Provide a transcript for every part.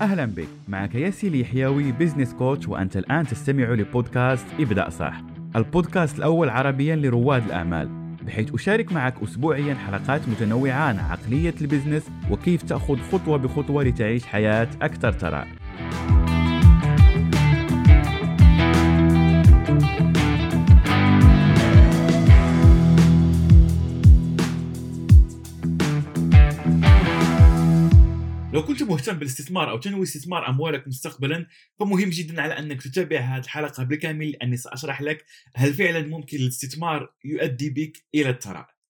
أهلا بك. معك ياسي اليحيوي business coach وأنت الآن تستمع لبودكاست ابدأ صح. البودكاست الأول عربيا لرواد الأعمال بحيث أشارك معك أسبوعيا حلقات متنوعة عن عقلية ال business وكيف تأخذ خطوة بخطوة لتعيش حياة أكثر ثراء كنت مهتم بالاستثمار أو تنوي استثمار أموالك مستقبلا فمهم جدا على أنك تتابع هذه الحلقة بالكامل لاني سأشرح لك هل فعلا ممكن الاستثمار يؤدي بك إلى الثراء.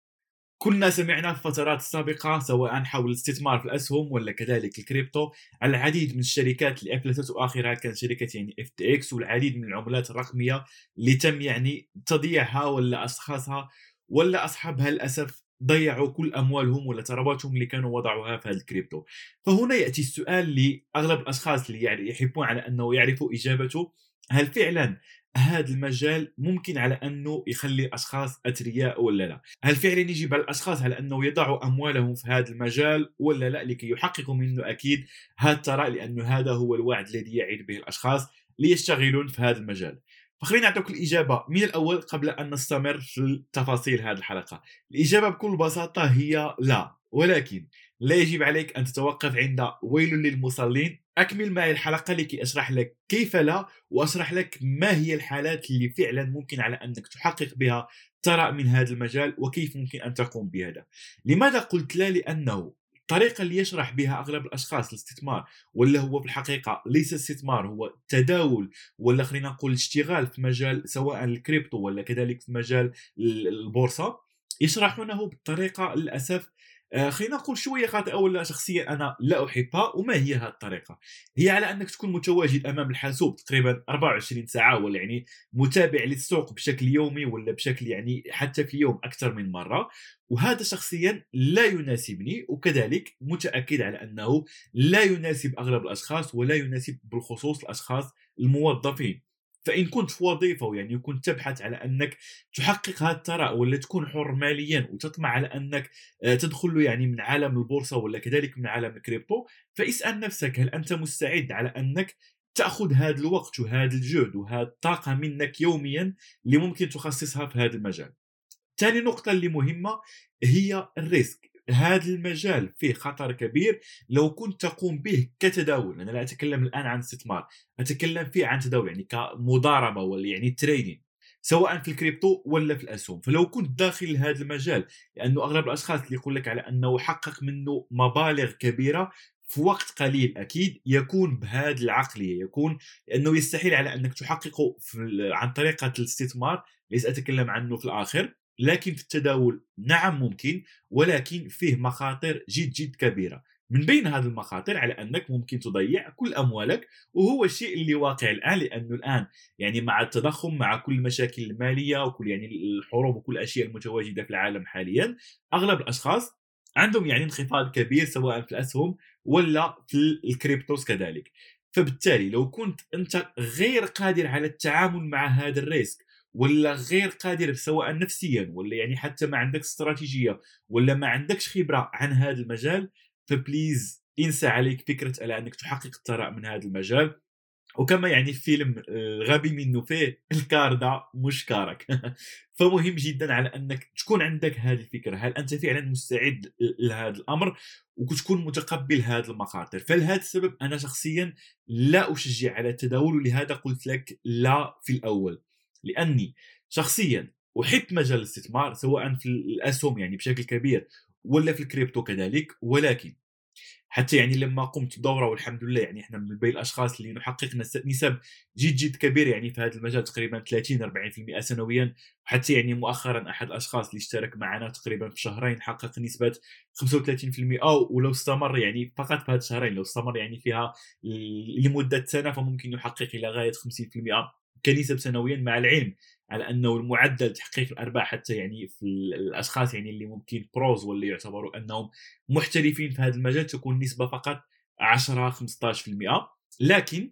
كنا سمعنا في الفترات السابقة سواء حول الاستثمار في الأسهم ولا كذلك الكريبتو على العديد من الشركات اللي أفلست وآخرها كانت شركة يعني إكس والعديد من العملات الرقمية اللي تم يعني تضييعها ولا أشخاصها ولا أصحابها للأسف ضيعوا كل أموالهم ولا ثرواتهم اللي كانوا وضعوها في هذا الكريبتو فهنا يأتي السؤال لاغلب الأشخاص اللي يعني يحبون على أنه يعرفوا إجابته هل فعلا هذا المجال ممكن على أنه يخلي الاشخاص اثرياء ولا لا؟ هل فعلا يجب على الأشخاص على أنه يضعوا أموالهم في هذا المجال ولا لا لكي يحققوا منه أكيد هذا الثراء لأنه هذا هو الوعد الذي يعد به الأشخاص ليشتغلون في هذا المجال. فخلينا نعطيك الإجابة من الأول قبل أن نستمر في تفاصيل هذه الحلقة. الإجابة بكل بساطة هي لا ولكن لا يجب عليك أن تتوقف عند ويل للمصلين. أكمل معي الحلقة لكي أشرح لك كيف لا وأشرح لك ما هي الحالات اللي فعلا ممكن على أنك تحقق بها ثراء من هذا المجال وكيف ممكن أن تقوم بهذا. لماذا قلت لا؟ لأنه الطريقة اللي يشرح بها أغلب الأشخاص الاستثمار ولا هو في الحقيقة ليس استثمار هو تداول ولا خلينا نقول اشتغال في مجال سواء الكريبتو ولا كذلك في مجال البورصة يشرحونه بالطريقة للأسف خلينا نقول شوية خاطئه ولا شخصيا أنا لا أحبها وما هي هذه الطريقة؟ هي على أنك تكون متواجد أمام الحاسوب تقريبا 24 ساعة ولا يعني متابع للسوق بشكل يومي ولا بشكل يعني حتى في اليوم أكثر من مرة. وهذا شخصيا لا يناسبني وكذلك متأكد على أنه لا يناسب أغلب الأشخاص ولا يناسب بالخصوص الأشخاص الموظفين. فإن كنت في وظيفة يعني كنت تبحث على أنك تحقق هذا الثراء ولا تكون حر ماليا وتطمع على أنك آه، تدخل يعني من عالم البورصة ولا كذلك من عالم الكريبتو فاسأل نفسك هل أنت مستعد على أنك تأخذ هذا الوقت وهذا الجهد وهذه الطاقة منك يوميا اللي ممكن تخصصها في هذا المجال؟ ثاني نقطة اللي مهمة هي ال risk. هذا المجال فيه خطر كبير. لو كنت تقوم به كتداول أنا لا أتكلم الآن عن استثمار أتكلم فيه عن تداول يعني كمضاربة ولا يعني تريدين سواء في الكريبتو ولا في الأسهم. فلو كنت داخل هذا المجال لأنه أغلب الأشخاص اللي يقول لك على أنه حقق منه مبالغ كبيرة في وقت قليل أكيد يكون بهذه العقلية. يكون لأنه يستحيل على أنك تحققه عن طريقة الاستثمار ليس أتكلم عنه في الآخر. لكن في التداول نعم ممكن ولكن فيه مخاطر جد جد كبيرة. من بين هذه المخاطر على أنك ممكن تضيع كل أموالك وهو الشيء اللي واقع الآن لأنه الآن يعني مع التضخم مع كل المشاكل المالية وكل يعني الحروب وكل الأشياء المتواجدة في العالم حاليا أغلب الأشخاص عندهم يعني انخفاض كبير سواء في الأسهم ولا في ال cryptos كذلك. فبالتالي لو كنت أنت غير قادر على التعامل مع هذا ال risk ولا غير قادر سواء نفسيا ولا يعني حتى ما عندك استراتيجية ولا ما عندكش خبرة عن هذا المجال فبليز انسى عليك فكرة على أنك تحقق الثراء من هذا المجال. وكما يعني فيلم آه، غبي منه فيه الكاردا مش كارك. فمهم جدا على أنك تكون عندك هذه الفكرة. هل أنت فعلا مستعد لهذا الأمر؟ وتكون متقبل هذه المخاطر. فلهذا السبب أنا شخصيا لا أشجع على التداول ولهذا قلت لك لا في الأول. لأني شخصيا أحب مجال الاستثمار سواء في الأسهم يعني بشكل كبير ولا في الكريبتو كذلك ولكن حتى يعني لما قمت بدوره والحمد لله يعني إحنا من بين الأشخاص اللي نحقق نسب جد جد كبير يعني في هذا المجال تقريبا 30 40% سنويا حتى يعني مؤخرا أحد الأشخاص اللي اشترك معنا تقريبا في شهرين حقق نسبة 35% أو ولو استمر يعني فقط في هذه الشهرين لو استمر يعني فيها لمدة سنة فممكن يحقق إلى غاية 50% كنسب سنويا مع العلم على أنه المعدل تحقيق الأرباح حتى يعني في الأشخاص يعني اللي ممكن بروز واللي يعتبروا أنهم محترفين في هذا المجال تكون نسبة فقط 10 15% لكن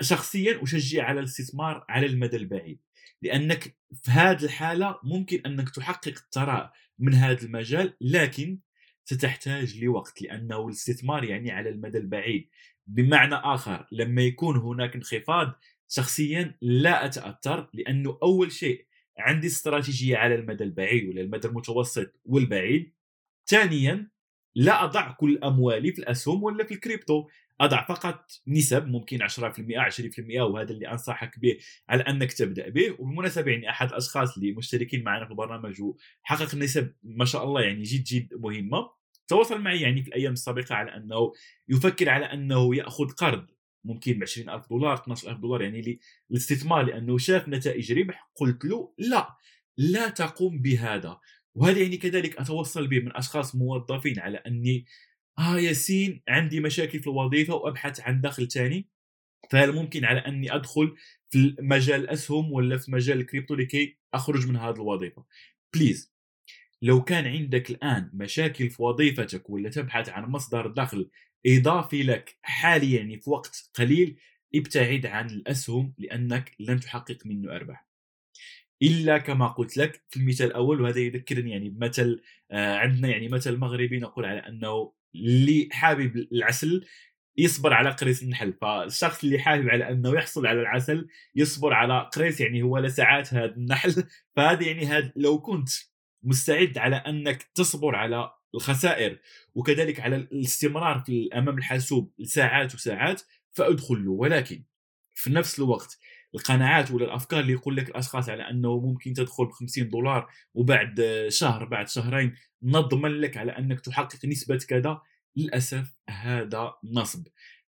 شخصيا أشجع على الاستثمار على المدى البعيد لأنك في هذه الحالة ممكن أنك تحقق الثراء من هذا المجال لكن ستحتاج لوقت لأنه الاستثمار يعني على المدى البعيد. بمعنى آخر لما يكون هناك انخفاض شخصيا لا أتأثر لأنه أول شيء عندي استراتيجية على المدى البعيد ولا المدى المتوسط والبعيد. ثانيا لا أضع كل أموالي في الأسهم ولا في الكريبتو. أضع فقط نسب ممكن 10% 20% وهذا اللي أنصحك به على أنك تبدأ به. وبالمناسبة يعني أحد الاشخاص اللي مشتركين معنا في البرنامج وحقق نسب ما شاء الله يعني جد جد مهمة. تواصل معي يعني في الأيام السابقة على أنه يفكر على أنه يأخذ قرض. ممكن ب 20000 دولار 12000 دولار يعني للاستثمار لأنه شاف نتائج ربح قلت له لا لا تقوم بهذا. وهذا يعني كذلك أتوصل به من أشخاص موظفين على أني آه ياسين عندي مشاكل في الوظيفة وأبحث عن دخل ثاني فهل ممكن على أني أدخل في مجال الاسهم ولا في مجال الكريبتو لكي أخرج من هذه الوظيفة؟ بليز لو كان عندك الآن مشاكل في وظيفتك ولا تبحث عن مصدر دخل إضافي لك حاليا يعني في وقت قليل ابتعد عن الأسهم لأنك لن تحقق منه أرباح. إلا كما قلت لك في المثال الأول وهذا يذكرني يعني بمثل آه عندنا يعني مثل مغربي نقول على أنه اللي حابب العسل يصبر على قريص النحل فالشخص اللي حابب على أنه يحصل على العسل يصبر على قريص يعني هو لساعات هذا النحل. فهذا يعني هذا لو كنت مستعد على أنك تصبر على الخسائر. وكذلك على الاستمرار في أمام الحاسوب لساعات وساعات فأدخل له. ولكن في نفس الوقت القناعات ولا الأفكار اللي يقول لك الأشخاص على أنه ممكن تدخل ب 50 دولار وبعد شهر بعد شهرين نضمن لك على أنك تحقق نسبة كذا للأسف هذا نصب.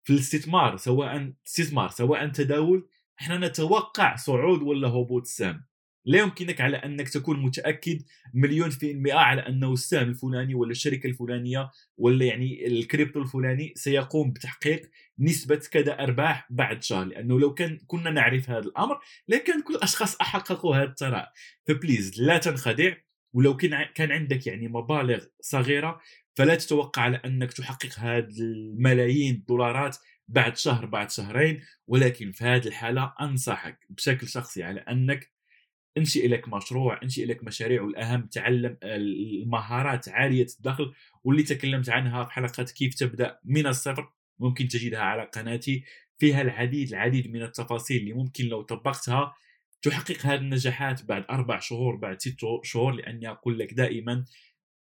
في الاستثمار سواء استثمار سواء تداول إحنا نتوقع صعود ولا هبوط السهم لا يمكنك على أنك تكون متأكد مليون في المئة على أنه السهم الفلاني ولا الشركة الفلانية ولا يعني الكريبتو الفلاني سيقوم بتحقيق نسبة كذا أرباح بعد شهر لأنه لو كان كنا نعرف هذا الأمر لكان كل الأشخاص حققوا هذا الثراء. ف please لا تنخدع ولو كان عندك يعني مبالغ صغيرة فلا تتوقع على أنك تحقق هذه الملايين الدولارات بعد شهر بعد شهرين ولكن في هذه الحالة أنصحك بشكل شخصي على أنك انشئ لك مشروع انشئ لك مشاريع والأهم تعلم المهارات عالية الدخل واللي تكلمت عنها في حلقة كيف تبدأ من الصفر ممكن تجدها على قناتي فيها العديد العديد من التفاصيل اللي ممكن لو طبقتها تحقق هذه النجاحات بعد أربع شهور بعد ست شهور لأني أقول لك دائما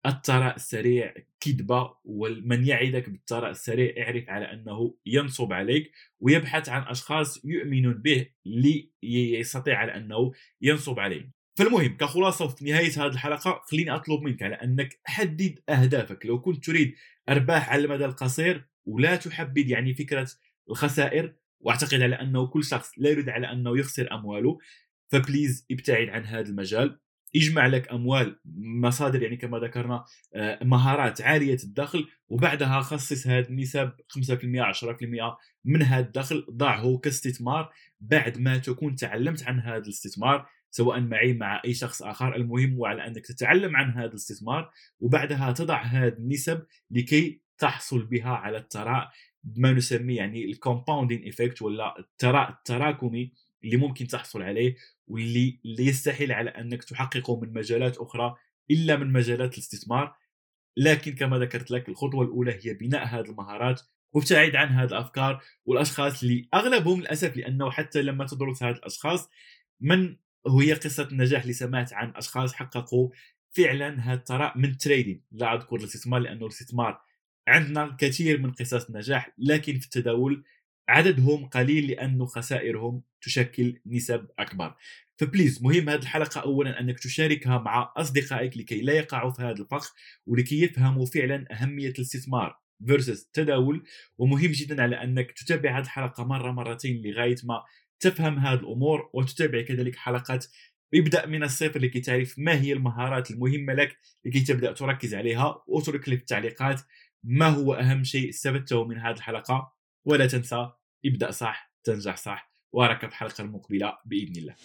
الثراء السريع كذبة ومن يعدك بالثراء السريع اعرف على أنه ينصب عليك ويبحث عن أشخاص يؤمنون به ليستطيع على أنه ينصب عليه فالمهم كخلاصة في نهاية هذه الحلقة خليني أطلب منك على أنك حدد أهدافك. لو كنت تريد أرباح على المدى القصير ولا تحبذ يعني فكرة الخسائر وأعتقد على أنه كل شخص لا يريد على أنه يخسر أمواله ف please ابتعد عن هذا المجال. اجمع لك أموال مصادر يعني كما ذكرنا آه، مهارات عالية الدخل وبعدها خصص هذه النسب 5% 10% من هذا الدخل ضعه كاستثمار بعد ما تكون تعلمت عن هذا الاستثمار سواء معي مع أي شخص آخر. المهم هو على أنك تتعلم عن هذا الاستثمار وبعدها تضع هذه النسب لكي تحصل بها على الثراء ما نسميه يعني ال compounding effect ولا الثراء التراكمي اللي ممكن تحصل عليه واللي اللي يستحيل على أنك تحققه من مجالات أخرى إلا من مجالات الاستثمار. لكن كما ذكرت لك الخطوة الأولى هي بناء هذه المهارات وابتعد عن هذه الأفكار والأشخاص اللي أغلبهم للأسف لأنه حتى لما تدرس هذه الأشخاص من هي قصة النجاح اللي سمعت عن أشخاص حققوا فعلا هذا الثراء من تريدين لا أذكر الاستثمار لأنه الاستثمار عندنا الكثير من قصص النجاح لكن في التداول عددهم قليل لأنه خسائرهم تشكل نسب أكبر. فبليز مهم هذه الحلقة أولا أنك تشاركها مع أصدقائك لكي لا يقعوا في هذا الفخ ولكي يفهموا فعلا أهمية الاستثمار versus التداول. ومهم جدا على أنك تتابع هذه الحلقة مرة مرتين لغاية ما تفهم هذه الأمور وتتابع كذلك حلقات ابدأ من الصفر لكي تعرف ما هي المهارات المهمة لك لكي تبدأ تركز عليها واترك لي في التعليقات ما هو أهم شيء استفدته من هذه الحلقة. ولا تنسى ابدأ صح تنجح صح وأراك في الحلقة المقبلة بإذن الله.